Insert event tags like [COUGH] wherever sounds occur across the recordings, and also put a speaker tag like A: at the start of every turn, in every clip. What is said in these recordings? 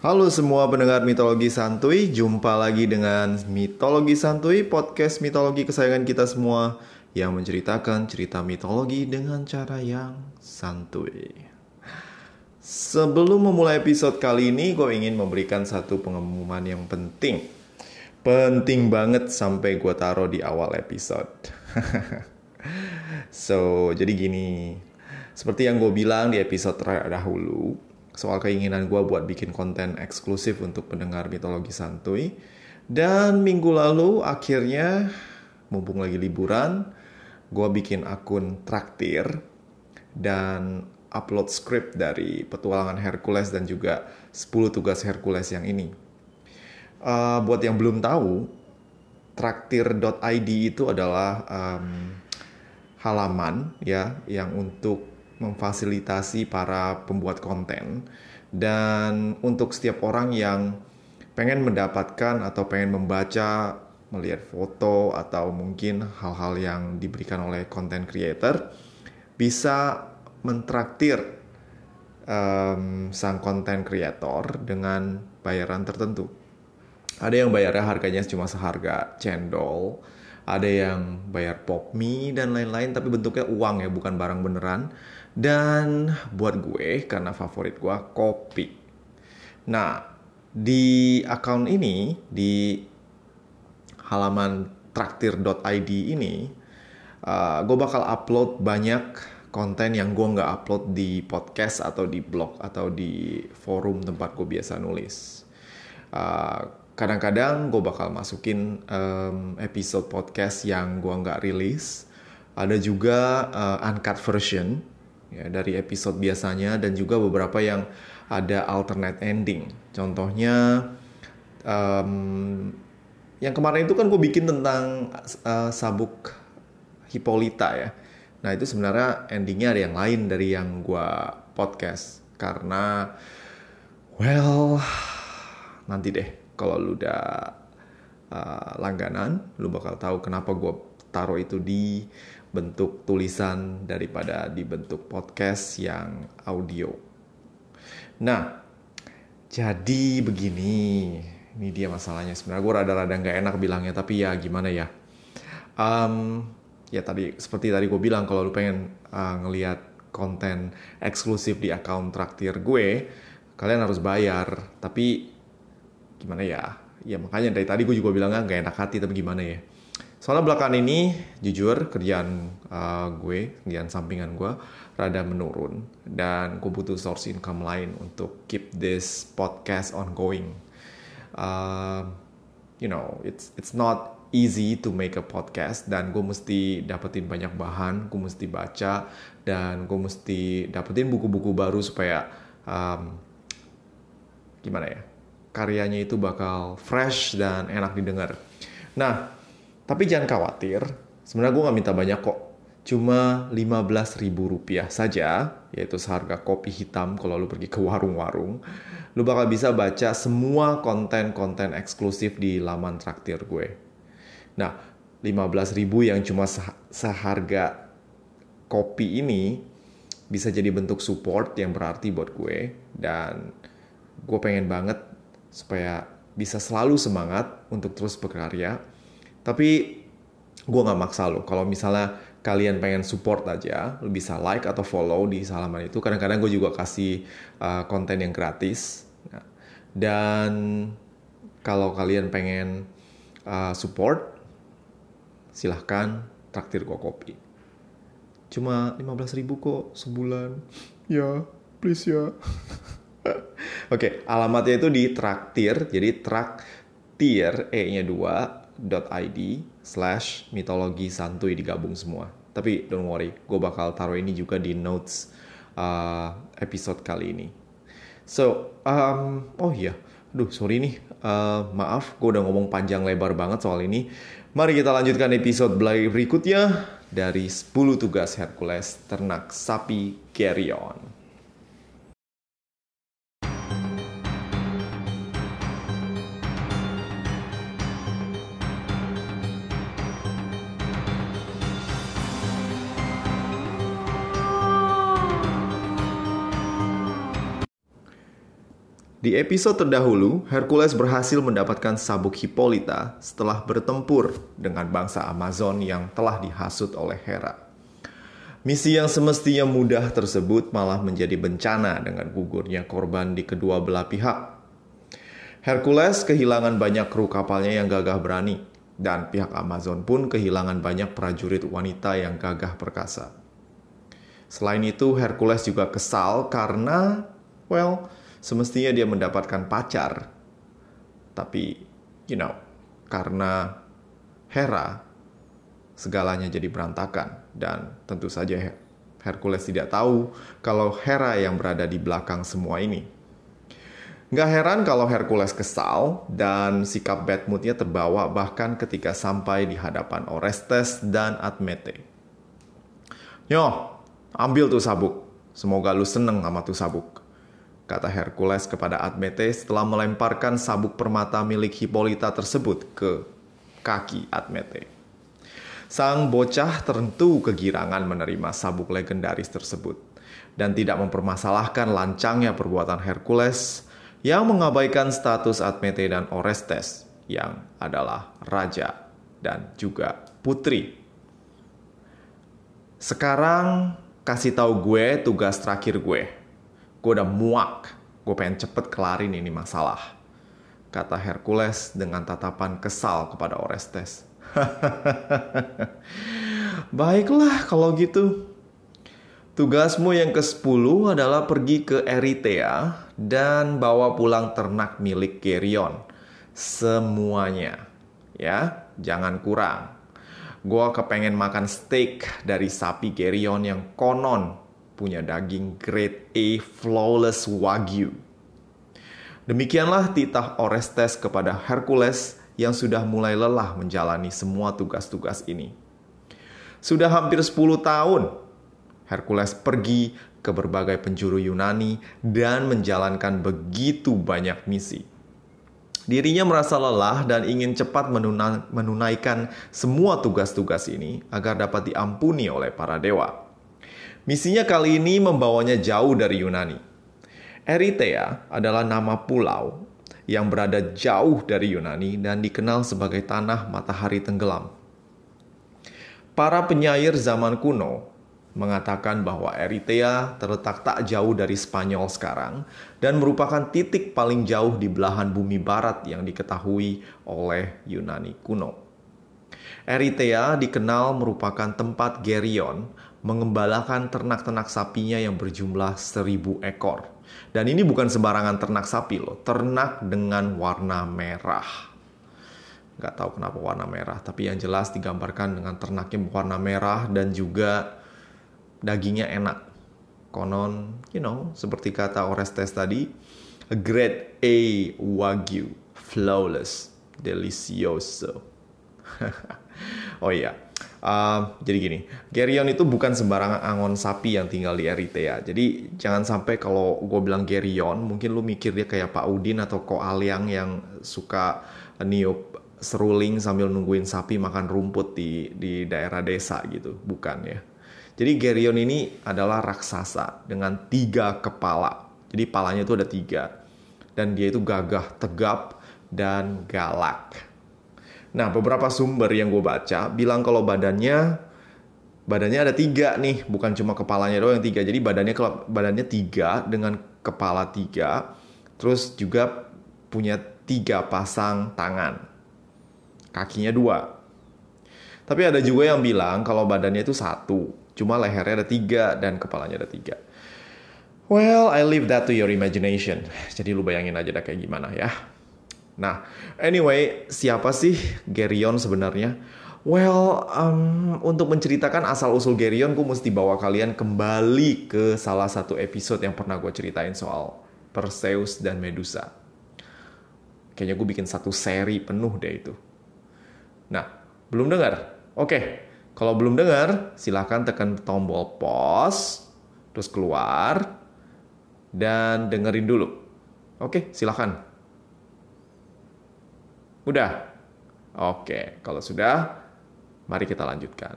A: Halo semua pendengar mitologi santuy, jumpa lagi dengan Mitologi Santuy, podcast mitologi kesayangan kita semua yang menceritakan cerita mitologi dengan cara yang santuy. Sebelum memulai episode kali ini, gue ingin memberikan satu pengumuman yang penting. Penting banget sampai gue taruh di awal episode. [LAUGHS] so, jadi gini. Seperti yang gue bilang di episode terdahulu, soal keinginan gue buat bikin konten eksklusif untuk pendengar mitologi santuy. Dan minggu lalu akhirnya, mumpung lagi liburan, gue bikin akun traktir dan upload script dari petualangan Hercules dan juga 10 tugas Hercules yang ini. Uh, buat yang belum tahu, traktir.id itu adalah um, halaman ya yang untuk memfasilitasi para pembuat konten dan untuk setiap orang yang pengen mendapatkan atau pengen membaca melihat foto atau mungkin hal-hal yang diberikan oleh content creator bisa mentraktir um, sang content creator dengan bayaran tertentu. Ada yang bayarnya harganya cuma seharga cendol, ada yang bayar pop mie dan lain-lain tapi bentuknya uang ya bukan barang beneran dan buat gue, karena favorit gue, kopi. Nah, di account ini, di halaman traktir.id ini, uh, gue bakal upload banyak konten yang gue nggak upload di podcast atau di blog atau di forum tempat gue biasa nulis. Uh, kadang-kadang gue bakal masukin um, episode podcast yang gue nggak rilis. Ada juga uh, uncut version ya dari episode biasanya dan juga beberapa yang ada alternate ending. Contohnya um, yang kemarin itu kan gue bikin tentang uh, sabuk Hippolyta ya. Nah itu sebenarnya endingnya ada yang lain dari yang gue podcast karena well nanti deh kalau lu udah uh, langganan lu bakal tahu kenapa gue taruh itu di bentuk tulisan daripada di bentuk podcast yang audio. Nah, jadi begini, ini dia masalahnya. Sebenarnya gue rada-rada nggak enak bilangnya, tapi ya gimana ya. Um, ya tadi seperti tadi gue bilang kalau lu pengen uh, ngelihat konten eksklusif di akun traktir gue, kalian harus bayar. Tapi gimana ya? Ya makanya dari tadi gue juga bilangnya nggak enak hati, tapi gimana ya? Soalnya belakangan ini, jujur kerjaan uh, gue, kerjaan sampingan gue, rada menurun. Dan gue butuh source income lain untuk keep this podcast ongoing. Uh, you know, it's it's not easy to make a podcast dan gue mesti dapetin banyak bahan, gue mesti baca dan gue mesti dapetin buku-buku baru supaya um, gimana ya karyanya itu bakal fresh dan enak didengar. Nah, tapi jangan khawatir, sebenarnya gue gak minta banyak kok. Cuma 15 ribu rupiah saja, yaitu seharga kopi hitam kalau lu pergi ke warung-warung. Lu bakal bisa baca semua konten-konten eksklusif di laman traktir gue. Nah, 15 ribu yang cuma seharga kopi ini bisa jadi bentuk support yang berarti buat gue. Dan gue pengen banget supaya bisa selalu semangat untuk terus berkarya tapi gue nggak maksa lo. Kalau misalnya kalian pengen support aja, lo bisa like atau follow di halaman itu. Kadang-kadang gue juga kasih uh, konten yang gratis. Nah, dan kalau kalian pengen uh, support, silahkan traktir gue kopi. Cuma 15 ribu kok sebulan. Ya, please ya. [LAUGHS] Oke, okay, alamatnya itu di traktir, jadi traktir, E-nya 2, id slash mitologi santuy digabung semua. Tapi don't worry, gue bakal taruh ini juga di notes uh, episode kali ini. So, um, oh iya, duh sorry nih, uh, maaf gue udah ngomong panjang lebar banget soal ini. Mari kita lanjutkan episode berikutnya dari 10 tugas Hercules ternak sapi Geryon. Di episode terdahulu, Hercules berhasil mendapatkan sabuk Hippolyta setelah bertempur dengan bangsa Amazon yang telah dihasut oleh Hera. Misi yang semestinya mudah tersebut malah menjadi bencana dengan gugurnya korban di kedua belah pihak. Hercules kehilangan banyak kru kapalnya yang gagah berani, dan pihak Amazon pun kehilangan banyak prajurit wanita yang gagah perkasa. Selain itu, Hercules juga kesal karena, well, semestinya dia mendapatkan pacar. Tapi, you know, karena Hera, segalanya jadi berantakan. Dan tentu saja Hercules tidak tahu kalau Hera yang berada di belakang semua ini. Gak heran kalau Hercules kesal dan sikap bad moodnya terbawa bahkan ketika sampai di hadapan Orestes dan Admete. Yo, ambil tuh sabuk. Semoga lu seneng sama tuh sabuk kata Hercules kepada Admete setelah melemparkan sabuk permata milik Hippolyta tersebut ke kaki Admete. Sang bocah tentu kegirangan menerima sabuk legendaris tersebut dan tidak mempermasalahkan lancangnya perbuatan Hercules yang mengabaikan status Admete dan Orestes yang adalah raja dan juga putri. Sekarang kasih tahu gue tugas terakhir gue Gue udah muak. Gue pengen cepet kelarin ini masalah. Kata Hercules dengan tatapan kesal kepada Orestes. [LAUGHS] Baiklah kalau gitu. Tugasmu yang ke-10 adalah pergi ke Eritea dan bawa pulang ternak milik Gerion. Semuanya. Ya, jangan kurang. Gue kepengen makan steak dari sapi Gerion yang konon punya daging grade A flawless wagyu. Demikianlah titah Orestes kepada Hercules yang sudah mulai lelah menjalani semua tugas-tugas ini. Sudah hampir 10 tahun, Hercules pergi ke berbagai penjuru Yunani dan menjalankan begitu banyak misi. Dirinya merasa lelah dan ingin cepat menunaikan semua tugas-tugas ini agar dapat diampuni oleh para dewa. Misinya kali ini membawanya jauh dari Yunani. Eritea adalah nama pulau yang berada jauh dari Yunani dan dikenal sebagai tanah matahari tenggelam. Para penyair zaman kuno mengatakan bahwa Eritea terletak tak jauh dari Spanyol sekarang dan merupakan titik paling jauh di belahan bumi barat yang diketahui oleh Yunani kuno. Eritea dikenal merupakan tempat Gerion mengembalakan ternak-ternak sapinya yang berjumlah seribu ekor. Dan ini bukan sembarangan ternak sapi loh, ternak dengan warna merah. Gak tahu kenapa warna merah, tapi yang jelas digambarkan dengan ternaknya warna merah dan juga dagingnya enak. Konon, you know, seperti kata Orestes tadi, a grade A Wagyu, flawless, delicioso. [LAUGHS] oh iya, Uh, jadi gini, Gerion itu bukan sembarangan angon sapi yang tinggal di Eritea. Jadi jangan sampai kalau gue bilang Gerion, mungkin lu mikir dia kayak Pak Udin atau Ko Aliang yang suka niup seruling sambil nungguin sapi makan rumput di di daerah desa gitu. Bukan ya. Jadi Gerion ini adalah raksasa dengan tiga kepala. Jadi palanya itu ada tiga. Dan dia itu gagah, tegap, dan galak. Nah, beberapa sumber yang gue baca bilang kalau badannya badannya ada tiga nih, bukan cuma kepalanya doang yang tiga. Jadi badannya badannya tiga dengan kepala tiga, terus juga punya tiga pasang tangan, kakinya dua. Tapi ada juga yang bilang kalau badannya itu satu, cuma lehernya ada tiga dan kepalanya ada tiga. Well, I leave that to your imagination. [LAUGHS] Jadi lu bayangin aja dah kayak gimana ya. Nah, anyway, siapa sih Gerion sebenarnya? Well, um, untuk menceritakan asal-usul Gerion, gue mesti bawa kalian kembali ke salah satu episode yang pernah gue ceritain soal Perseus dan Medusa. Kayaknya gue bikin satu seri penuh deh itu. Nah, belum dengar? Oke, kalau belum dengar, silahkan tekan tombol pause, terus keluar, dan dengerin dulu. Oke, silahkan. Udah? Oke, kalau sudah, mari kita lanjutkan.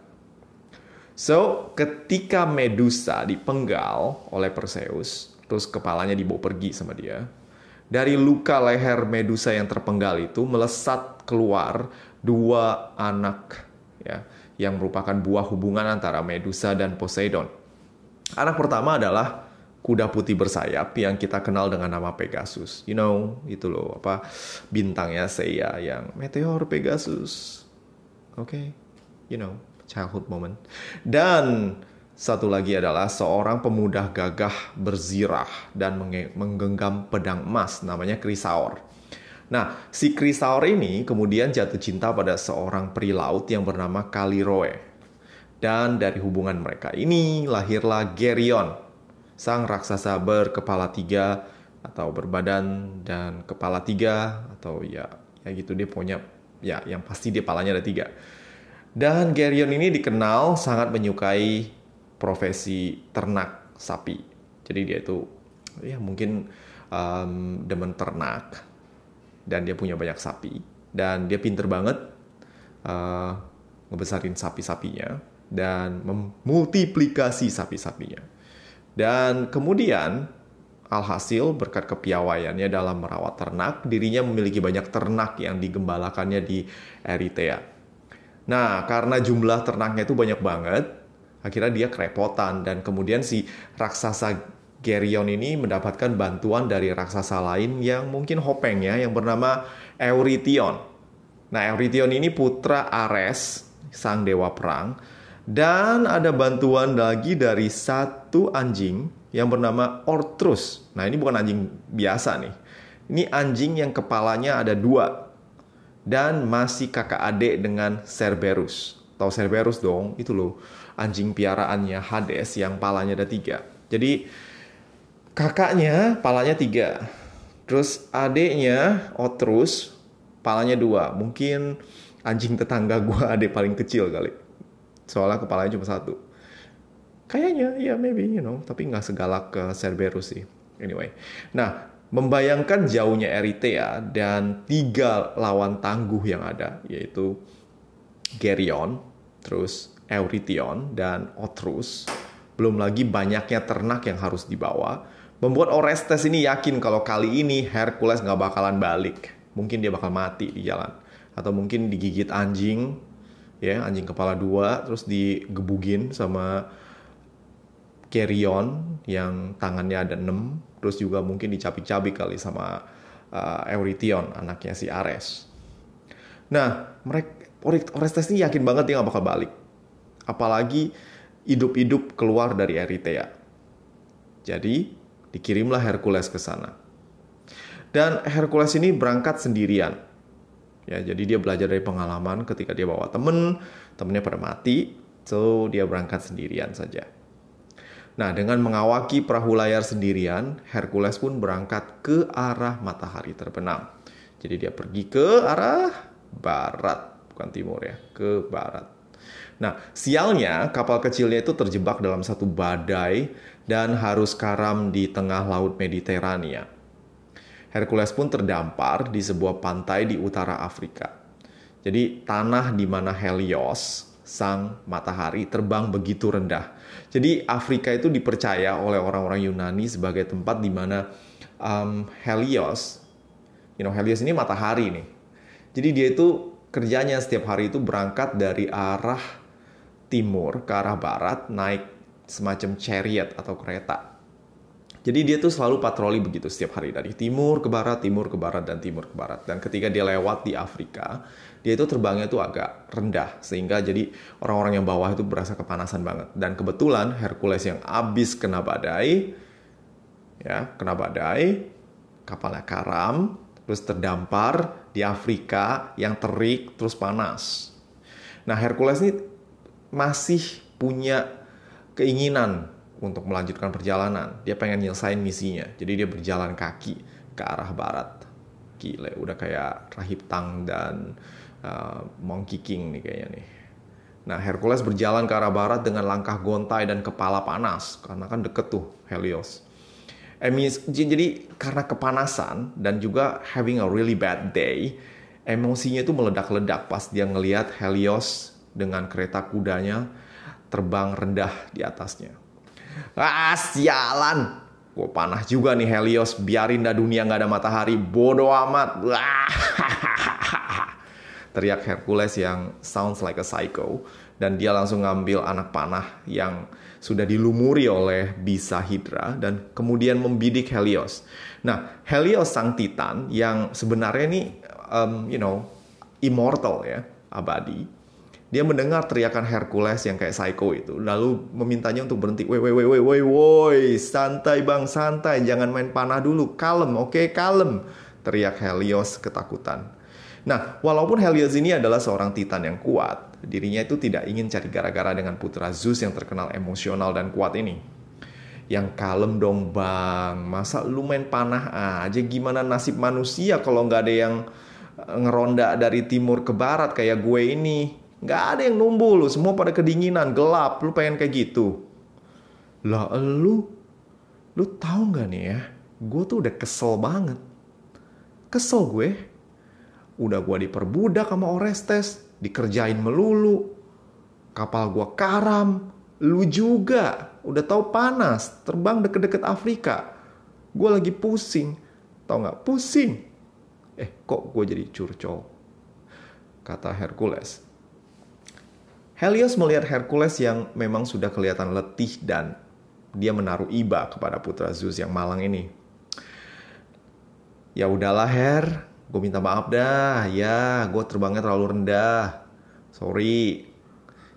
A: So, ketika Medusa dipenggal oleh Perseus, terus kepalanya dibawa pergi sama dia, Dari luka leher Medusa yang terpenggal itu melesat keluar dua anak ya yang merupakan buah hubungan antara Medusa dan Poseidon. Anak pertama adalah kuda putih bersayap yang kita kenal dengan nama Pegasus. You know, itu loh apa bintangnya Seiya yang meteor Pegasus. Oke, okay? you know, childhood moment. Dan satu lagi adalah seorang pemuda gagah berzirah dan menggenggam pedang emas namanya Krisaor. Nah, si Krisaor ini kemudian jatuh cinta pada seorang peri laut yang bernama Kaliroe. Dan dari hubungan mereka ini lahirlah Gerion, sang raksasa berkepala tiga atau berbadan dan kepala tiga atau ya ya gitu dia punya ya yang pasti dia palanya ada tiga. Dan Gerion ini dikenal sangat menyukai profesi ternak sapi. Jadi dia itu ya mungkin um, demen ternak dan dia punya banyak sapi dan dia pinter banget uh, ngebesarin sapi-sapinya dan memultiplikasi sapi-sapinya. Dan kemudian alhasil berkat kepiawaiannya dalam merawat ternak, dirinya memiliki banyak ternak yang digembalakannya di Eritrea. Nah, karena jumlah ternaknya itu banyak banget, akhirnya dia kerepotan dan kemudian si raksasa Gerion ini mendapatkan bantuan dari raksasa lain yang mungkin hopeng ya yang bernama Eurytion. Nah, Eurytion ini putra Ares, sang dewa perang dan ada bantuan lagi dari satu anjing yang bernama Ortrus. Nah, ini bukan anjing biasa nih. Ini anjing yang kepalanya ada dua dan masih kakak adik dengan Cerberus. Tahu Cerberus dong? Itu loh anjing piaraannya Hades yang palanya ada tiga. Jadi kakaknya palanya tiga. Terus adiknya Otrus palanya dua. Mungkin anjing tetangga gue [LAUGHS] adik paling kecil kali. Soalnya kepalanya cuma satu. Kayaknya, ya maybe, you know. Tapi nggak segalak ke Cerberus sih. Anyway. Nah, membayangkan jauhnya Eritrea dan tiga lawan tangguh yang ada, yaitu Gerion, terus Eurytion dan Otrus, belum lagi banyaknya ternak yang harus dibawa, membuat Orestes ini yakin kalau kali ini Hercules nggak bakalan balik. Mungkin dia bakal mati di jalan. Atau mungkin digigit anjing, ya anjing kepala dua, terus digebugin sama Kerion yang tangannya ada enam, terus juga mungkin dicabik-cabik kali sama uh, Eurytion, anaknya si Ares. Nah, mereka Orestes ini yakin banget dia nggak bakal balik apalagi hidup-hidup keluar dari Eritrea. Jadi, dikirimlah Hercules ke sana. Dan Hercules ini berangkat sendirian. Ya, jadi dia belajar dari pengalaman ketika dia bawa temen, temennya pada mati, so dia berangkat sendirian saja. Nah, dengan mengawaki perahu layar sendirian, Hercules pun berangkat ke arah matahari terbenam. Jadi dia pergi ke arah barat, bukan timur ya, ke barat. Nah, sialnya kapal kecilnya itu terjebak dalam satu badai dan harus karam di tengah laut Mediterania. Hercules pun terdampar di sebuah pantai di utara Afrika. Jadi tanah di mana Helios, sang matahari, terbang begitu rendah. Jadi Afrika itu dipercaya oleh orang-orang Yunani sebagai tempat di mana um, Helios, you know Helios ini matahari nih. Jadi dia itu kerjanya setiap hari itu berangkat dari arah timur ke arah barat naik semacam chariot atau kereta. Jadi dia tuh selalu patroli begitu setiap hari dari timur ke barat, timur ke barat dan timur ke barat. Dan ketika dia lewat di Afrika, dia itu terbangnya tuh agak rendah sehingga jadi orang-orang yang bawah itu berasa kepanasan banget. Dan kebetulan Hercules yang abis kena badai, ya kena badai, kapalnya karam, terus terdampar di Afrika yang terik terus panas. Nah Hercules ini masih punya keinginan untuk melanjutkan perjalanan. Dia pengen nyelesain misinya. Jadi dia berjalan kaki ke arah barat. Gile, udah kayak Rahib Tang dan uh, Monkey King nih kayaknya nih. Nah, Hercules berjalan ke arah barat dengan langkah gontai dan kepala panas. Karena kan deket tuh Helios. Emis, jadi karena kepanasan dan juga having a really bad day, emosinya itu meledak-ledak pas dia ngelihat Helios dengan kereta kudanya terbang rendah di atasnya. Ah, sialan! Gue panah juga nih Helios, biarin dah dunia nggak ada matahari, bodoh amat. [LAUGHS] Teriak Hercules yang sounds like a psycho. Dan dia langsung ngambil anak panah yang sudah dilumuri oleh bisa Hydra dan kemudian membidik Helios. Nah, Helios sang Titan yang sebenarnya ini, um, you know, immortal ya, abadi dia mendengar teriakan Hercules yang kayak psycho itu, lalu memintanya untuk berhenti. Woi, woi, woi, woi, woi, santai bang, santai, jangan main panah dulu, kalem, oke, okay? kalem, teriak Helios ketakutan. Nah, walaupun Helios ini adalah seorang titan yang kuat, dirinya itu tidak ingin cari gara-gara dengan putra Zeus yang terkenal emosional dan kuat ini. Yang kalem dong bang, masa lu main panah aja gimana nasib manusia kalau nggak ada yang ngeronda dari timur ke barat kayak gue ini Nggak ada yang numbuh lu, semua pada kedinginan, gelap, lu pengen kayak gitu. Lah lu, lu tahu nggak nih ya, gue tuh udah kesel banget. Kesel gue, udah gue diperbudak sama Orestes, dikerjain melulu. Kapal gue karam, lu juga, udah tahu panas, terbang deket-deket Afrika. Gue lagi pusing, tau nggak? Pusing. Eh, kok gue jadi curcol? Kata Hercules. Helios melihat Hercules yang memang sudah kelihatan letih dan dia menaruh iba kepada putra Zeus yang malang ini. Ya udahlah Her, gue minta maaf dah. Ya, gue terbangnya terlalu rendah. Sorry.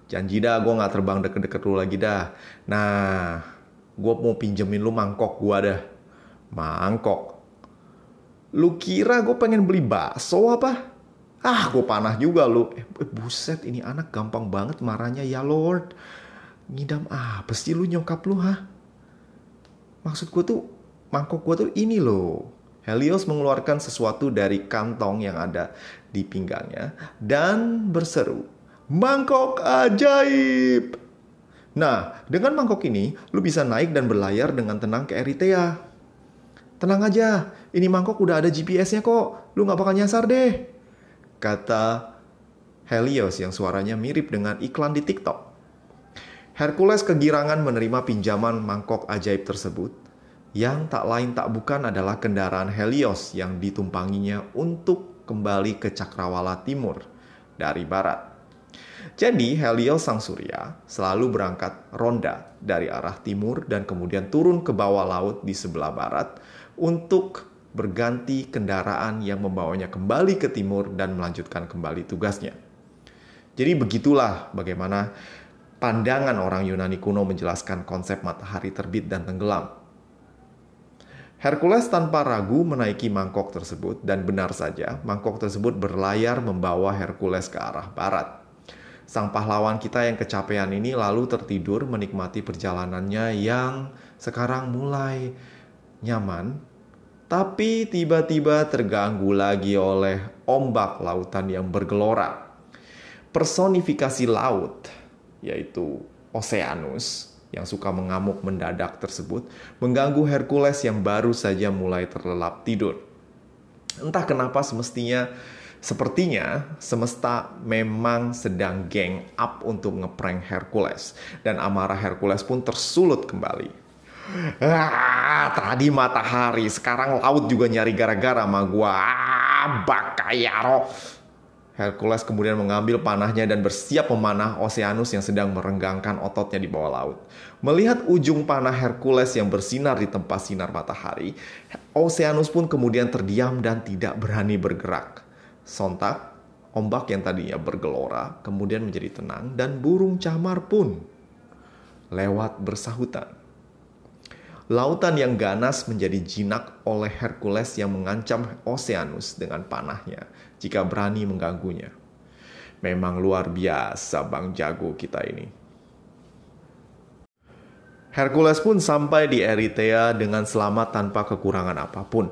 A: Janji dah gue gak terbang deket-deket lu lagi dah. Nah, gue mau pinjemin lu mangkok gue dah. Mangkok? Lu kira gue pengen beli bakso apa? Ah, gue panah juga lu. Eh, buset, ini anak gampang banget marahnya ya Lord. Ngidam apa sih lu nyokap lu, ha? Maksud gue tuh, mangkok gue tuh ini loh. Helios mengeluarkan sesuatu dari kantong yang ada di pinggangnya dan berseru, Mangkok ajaib! Nah, dengan mangkok ini, lu bisa naik dan berlayar dengan tenang ke Eritrea. Tenang aja, ini mangkok udah ada GPS-nya kok. Lu gak bakal nyasar deh kata Helios yang suaranya mirip dengan iklan di TikTok. Hercules kegirangan menerima pinjaman mangkok ajaib tersebut, yang tak lain tak bukan adalah kendaraan Helios yang ditumpanginya untuk kembali ke Cakrawala Timur dari barat. Jadi Helios sang surya selalu berangkat ronda dari arah timur dan kemudian turun ke bawah laut di sebelah barat untuk berganti kendaraan yang membawanya kembali ke timur dan melanjutkan kembali tugasnya. Jadi begitulah bagaimana pandangan orang Yunani kuno menjelaskan konsep matahari terbit dan tenggelam. Hercules tanpa ragu menaiki mangkok tersebut dan benar saja mangkok tersebut berlayar membawa Hercules ke arah barat. Sang pahlawan kita yang kecapean ini lalu tertidur menikmati perjalanannya yang sekarang mulai nyaman tapi tiba-tiba terganggu lagi oleh ombak lautan yang bergelora. Personifikasi laut, yaitu Oceanus, yang suka mengamuk mendadak tersebut, mengganggu Hercules yang baru saja mulai terlelap tidur. Entah kenapa semestinya Sepertinya semesta memang sedang gang up untuk ngeprank Hercules dan amarah Hercules pun tersulut kembali. Ah, tadi matahari, sekarang laut juga nyari gara-gara sama gua. Ah, bakayaro. Hercules kemudian mengambil panahnya dan bersiap memanah Oceanus yang sedang merenggangkan ototnya di bawah laut. Melihat ujung panah Hercules yang bersinar di tempat sinar matahari, Oceanus pun kemudian terdiam dan tidak berani bergerak. Sontak, ombak yang tadinya bergelora kemudian menjadi tenang dan burung camar pun lewat bersahutan. Lautan yang ganas menjadi jinak oleh Hercules yang mengancam Oceanus dengan panahnya jika berani mengganggunya. Memang luar biasa Bang Jago kita ini. Hercules pun sampai di Eritrea dengan selamat tanpa kekurangan apa pun.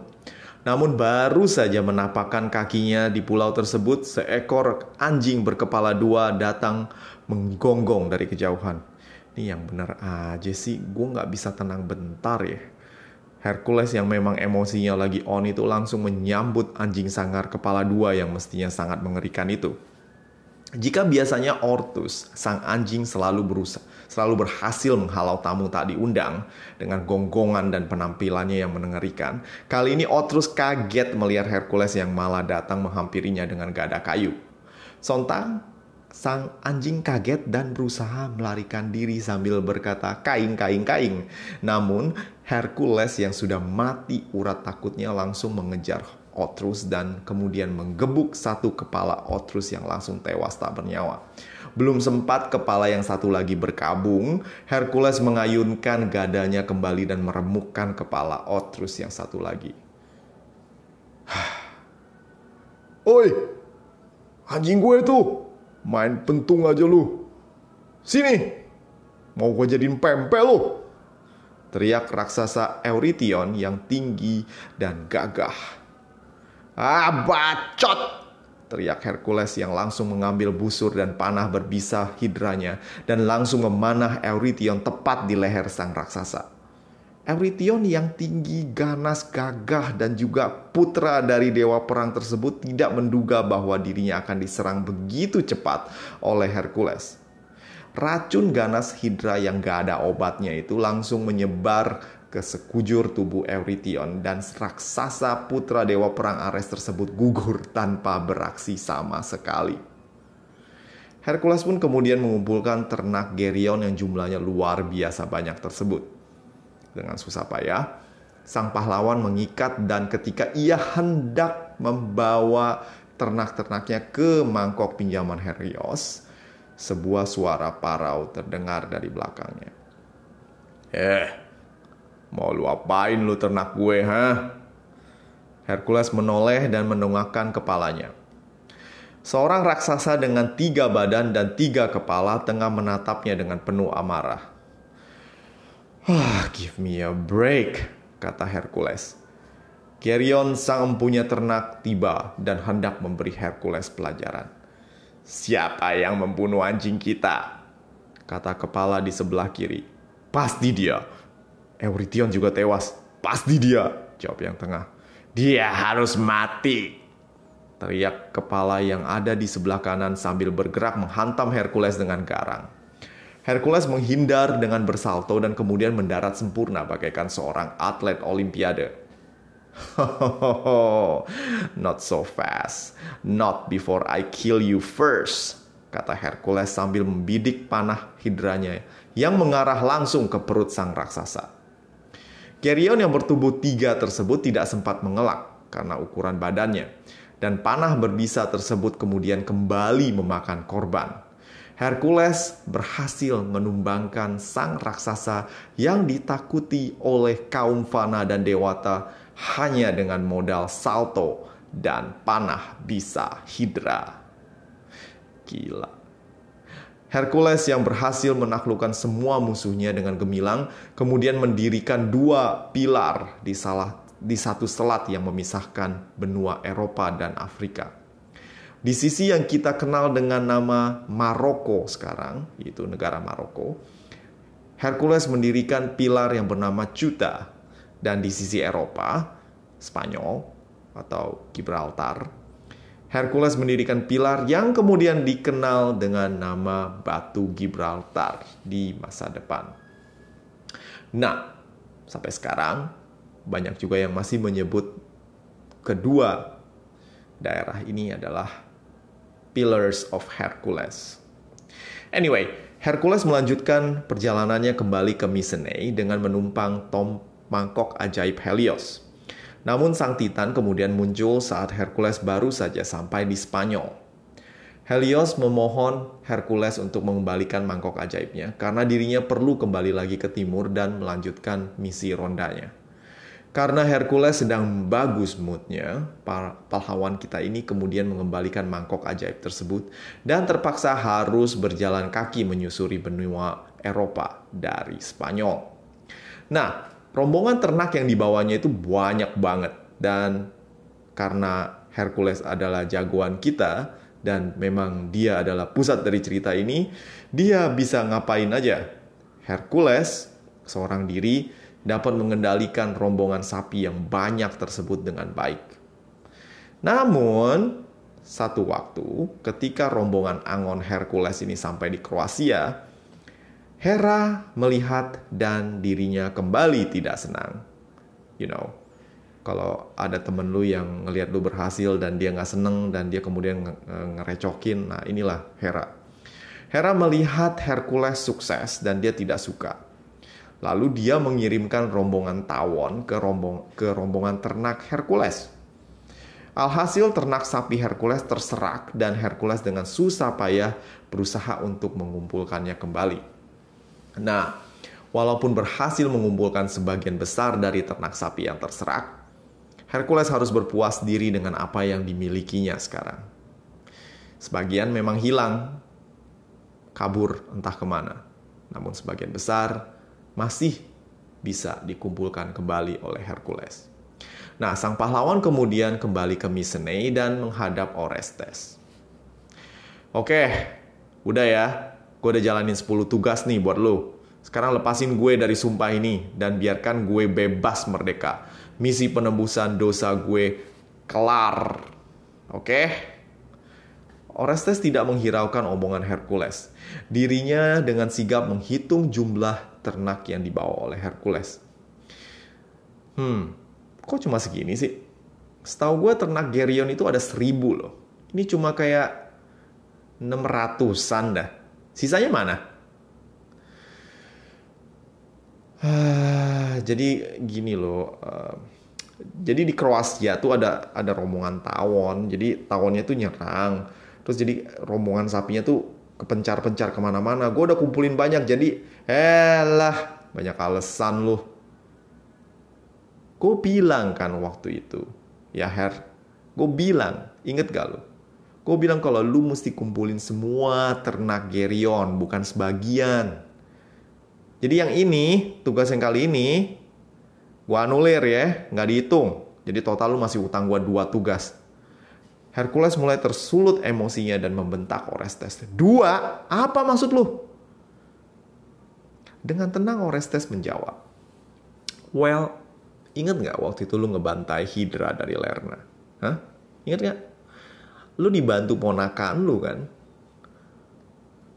A: Namun baru saja menapakkan kakinya di pulau tersebut, seekor anjing berkepala dua datang menggonggong dari kejauhan ini yang benar aja sih gue nggak bisa tenang bentar ya Hercules yang memang emosinya lagi on itu langsung menyambut anjing sangar kepala dua yang mestinya sangat mengerikan itu. Jika biasanya Ortus, sang anjing selalu berusaha, selalu berhasil menghalau tamu tak diundang dengan gonggongan dan penampilannya yang mengerikan, kali ini Ortus kaget melihat Hercules yang malah datang menghampirinya dengan gada kayu. Sontak, sang anjing kaget dan berusaha melarikan diri sambil berkata kain kain kain. Namun Hercules yang sudah mati urat takutnya langsung mengejar Otrus dan kemudian menggebuk satu kepala Otrus yang langsung tewas tak bernyawa. Belum sempat kepala yang satu lagi berkabung, Hercules mengayunkan gadanya kembali dan meremukkan kepala Otrus yang satu lagi. Oi, anjing gue tuh, main pentung aja lu. Sini, mau gue jadiin pempel lu. Teriak raksasa Eurytion yang tinggi dan gagah. Ah, bacot! Teriak Hercules yang langsung mengambil busur dan panah berbisa hidranya dan langsung memanah Eurytion tepat di leher sang raksasa. Eurytion yang tinggi, ganas, gagah, dan juga putra dari dewa perang tersebut tidak menduga bahwa dirinya akan diserang begitu cepat oleh Hercules. Racun ganas Hydra yang gak ada obatnya itu langsung menyebar ke sekujur tubuh Eurytion dan raksasa putra dewa perang Ares tersebut gugur tanpa beraksi sama sekali. Hercules pun kemudian mengumpulkan ternak Gerion yang jumlahnya luar biasa banyak tersebut. Dengan susah payah, sang pahlawan mengikat dan ketika ia hendak membawa ternak-ternaknya ke mangkok pinjaman Helios, sebuah suara parau terdengar dari belakangnya. Eh, Mau lu apain lu ternak gue, ha? Hercules menoleh dan mendongakkan kepalanya. Seorang raksasa dengan tiga badan dan tiga kepala tengah menatapnya dengan penuh amarah. Ah, give me a break, kata Hercules. Gerion sang empunya ternak tiba dan hendak memberi Hercules pelajaran. Siapa yang membunuh anjing kita? Kata kepala di sebelah kiri. Pasti dia, Eurytion juga tewas. Pasti dia, jawab yang tengah. Dia harus mati. Teriak kepala yang ada di sebelah kanan sambil bergerak menghantam Hercules dengan garang. Hercules menghindar dengan bersalto dan kemudian mendarat sempurna bagaikan seorang atlet olimpiade. [LAUGHS] Not so fast. Not before I kill you first. Kata Hercules sambil membidik panah hidranya yang mengarah langsung ke perut sang raksasa. Gerion yang bertubuh tiga tersebut tidak sempat mengelak karena ukuran badannya. Dan panah berbisa tersebut kemudian kembali memakan korban. Hercules berhasil menumbangkan sang raksasa yang ditakuti oleh kaum fana dan dewata hanya dengan modal salto dan panah bisa hidra. Gila. Hercules yang berhasil menaklukkan semua musuhnya dengan gemilang, kemudian mendirikan dua pilar di salah di satu selat yang memisahkan benua Eropa dan Afrika. Di sisi yang kita kenal dengan nama Maroko sekarang, yaitu negara Maroko, Hercules mendirikan pilar yang bernama Ceuta dan di sisi Eropa, Spanyol atau Gibraltar, Hercules mendirikan pilar yang kemudian dikenal dengan nama Batu Gibraltar di masa depan. Nah, sampai sekarang banyak juga yang masih menyebut kedua daerah ini adalah Pillars of Hercules. Anyway, Hercules melanjutkan perjalanannya kembali ke Mycenae dengan menumpang tom mangkok ajaib Helios. Namun sang Titan kemudian muncul saat Hercules baru saja sampai di Spanyol. Helios memohon Hercules untuk mengembalikan mangkok ajaibnya karena dirinya perlu kembali lagi ke timur dan melanjutkan misi rondanya. Karena Hercules sedang bagus moodnya, pahlawan kita ini kemudian mengembalikan mangkok ajaib tersebut dan terpaksa harus berjalan kaki menyusuri benua Eropa dari Spanyol. Nah, rombongan ternak yang dibawanya itu banyak banget dan karena Hercules adalah jagoan kita dan memang dia adalah pusat dari cerita ini, dia bisa ngapain aja. Hercules seorang diri dapat mengendalikan rombongan sapi yang banyak tersebut dengan baik. Namun, satu waktu ketika rombongan Angon Hercules ini sampai di Kroasia, Hera melihat dan dirinya kembali tidak senang. You know, kalau ada temen lu yang ngelihat lu berhasil dan dia nggak seneng dan dia kemudian ngerecokin, nah inilah Hera. Hera melihat Hercules sukses dan dia tidak suka. Lalu dia mengirimkan rombongan tawon ke, rombong, ke rombongan ternak Hercules. Alhasil ternak sapi Hercules terserak dan Hercules dengan susah payah berusaha untuk mengumpulkannya kembali. Nah, walaupun berhasil mengumpulkan sebagian besar dari ternak sapi yang terserak, Hercules harus berpuas diri dengan apa yang dimilikinya sekarang. Sebagian memang hilang, kabur entah ke mana. Namun sebagian besar masih bisa dikumpulkan kembali oleh Hercules. Nah, sang pahlawan kemudian kembali ke Mycenae dan menghadap Orestes. Oke, udah ya. Gue udah jalanin 10 tugas nih buat lo. Sekarang lepasin gue dari sumpah ini dan biarkan gue bebas merdeka misi penembusan dosa gue kelar. Oke? Orestes tidak menghiraukan omongan Hercules. Dirinya dengan sigap menghitung jumlah ternak yang dibawa oleh Hercules. Hmm, kok cuma segini sih? Setahu gue ternak Gerion itu ada seribu loh. Ini cuma kayak 600-an dah. Sisanya mana? Ah, jadi gini loh. Uh, jadi di Kroasia tuh ada ada rombongan tawon. Jadi tawonnya tuh nyerang. Terus jadi rombongan sapinya tuh kepencar-pencar ke mana-mana. Gue udah kumpulin banyak. Jadi, elah banyak alasan loh. Gue bilang kan waktu itu, ya Her, gue bilang, inget gak lo? Gue bilang kalau lu mesti kumpulin semua ternak Gerion, bukan sebagian. Jadi yang ini, tugas yang kali ini, gua anulir ya, nggak dihitung. Jadi total lu masih utang gua dua tugas. Hercules mulai tersulut emosinya dan membentak Orestes. Dua? Apa maksud lu? Dengan tenang Orestes menjawab. Well, inget nggak waktu itu lu ngebantai Hydra dari Lerna? Hah? Ingat nggak? Lu dibantu ponakan lu kan?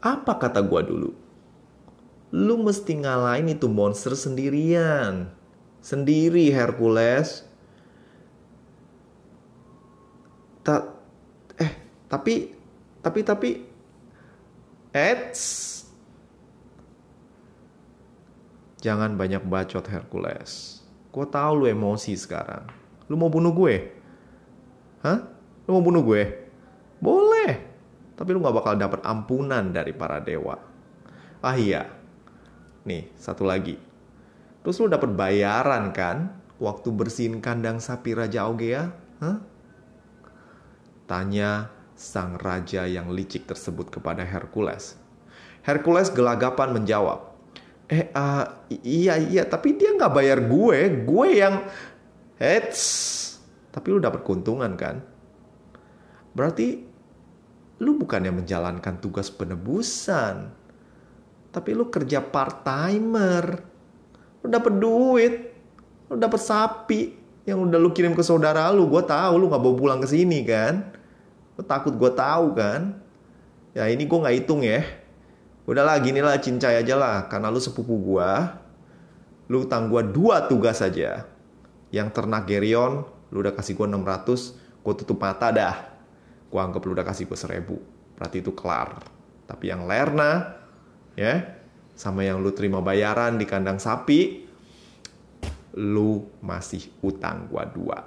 A: Apa kata gua dulu? lu mesti ngalahin itu monster sendirian. Sendiri Hercules. Ta eh, tapi tapi tapi Eits. Jangan banyak bacot Hercules. Gue tahu lu emosi sekarang. Lu mau bunuh gue? Hah? Lu mau bunuh gue? Boleh. Tapi lu gak bakal dapat ampunan dari para dewa. Ah iya, Nih, satu lagi. Terus lu dapat bayaran kan waktu bersihin kandang sapi Raja Augea? Hah? Tanya sang raja yang licik tersebut kepada Hercules. Hercules gelagapan menjawab, Eh, uh, iya iya, tapi dia nggak bayar gue, gue yang, Hets, tapi lu dapat keuntungan kan? Berarti lu bukan yang menjalankan tugas penebusan, tapi lu kerja part timer lu dapet duit. Lu dapet sapi yang udah lu kirim ke saudara lu. Gue tahu lu nggak bawa pulang ke sini kan lu takut gue tahu kan? Ya ini gue nggak hitung ya. Udahlah gini lah cincai aja lah. Karena lu sepupu gue lu utang gue dua tugas saja yang ternak Gerion lu udah kasih gue 600 gue tutup mata dah. Gue anggap lu udah kasih gue 1000 berarti itu kelar. Tapi yang Lerna ya sama yang lu terima bayaran di kandang sapi lu masih utang gua dua.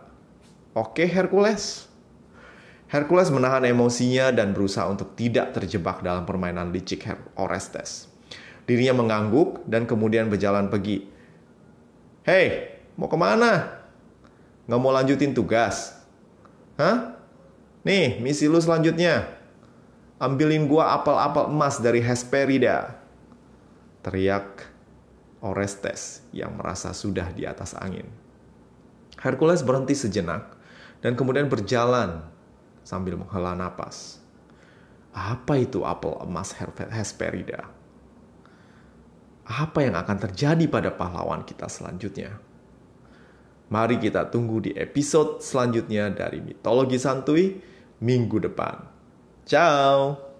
A: Oke Hercules Hercules menahan emosinya dan berusaha untuk tidak terjebak dalam permainan licik Orestes. Dirinya mengangguk dan kemudian berjalan pergi. Hei, mau ke mana? Nggak mau lanjutin tugas? Hah? Nih, misi lu selanjutnya. Ambilin gua apel-apel emas dari Hesperida teriak Orestes yang merasa sudah di atas angin. Hercules berhenti sejenak dan kemudian berjalan sambil menghela napas. Apa itu apel emas Hesperida? Apa yang akan terjadi pada pahlawan kita selanjutnya? Mari kita tunggu di episode selanjutnya dari Mitologi Santuy minggu depan. Ciao!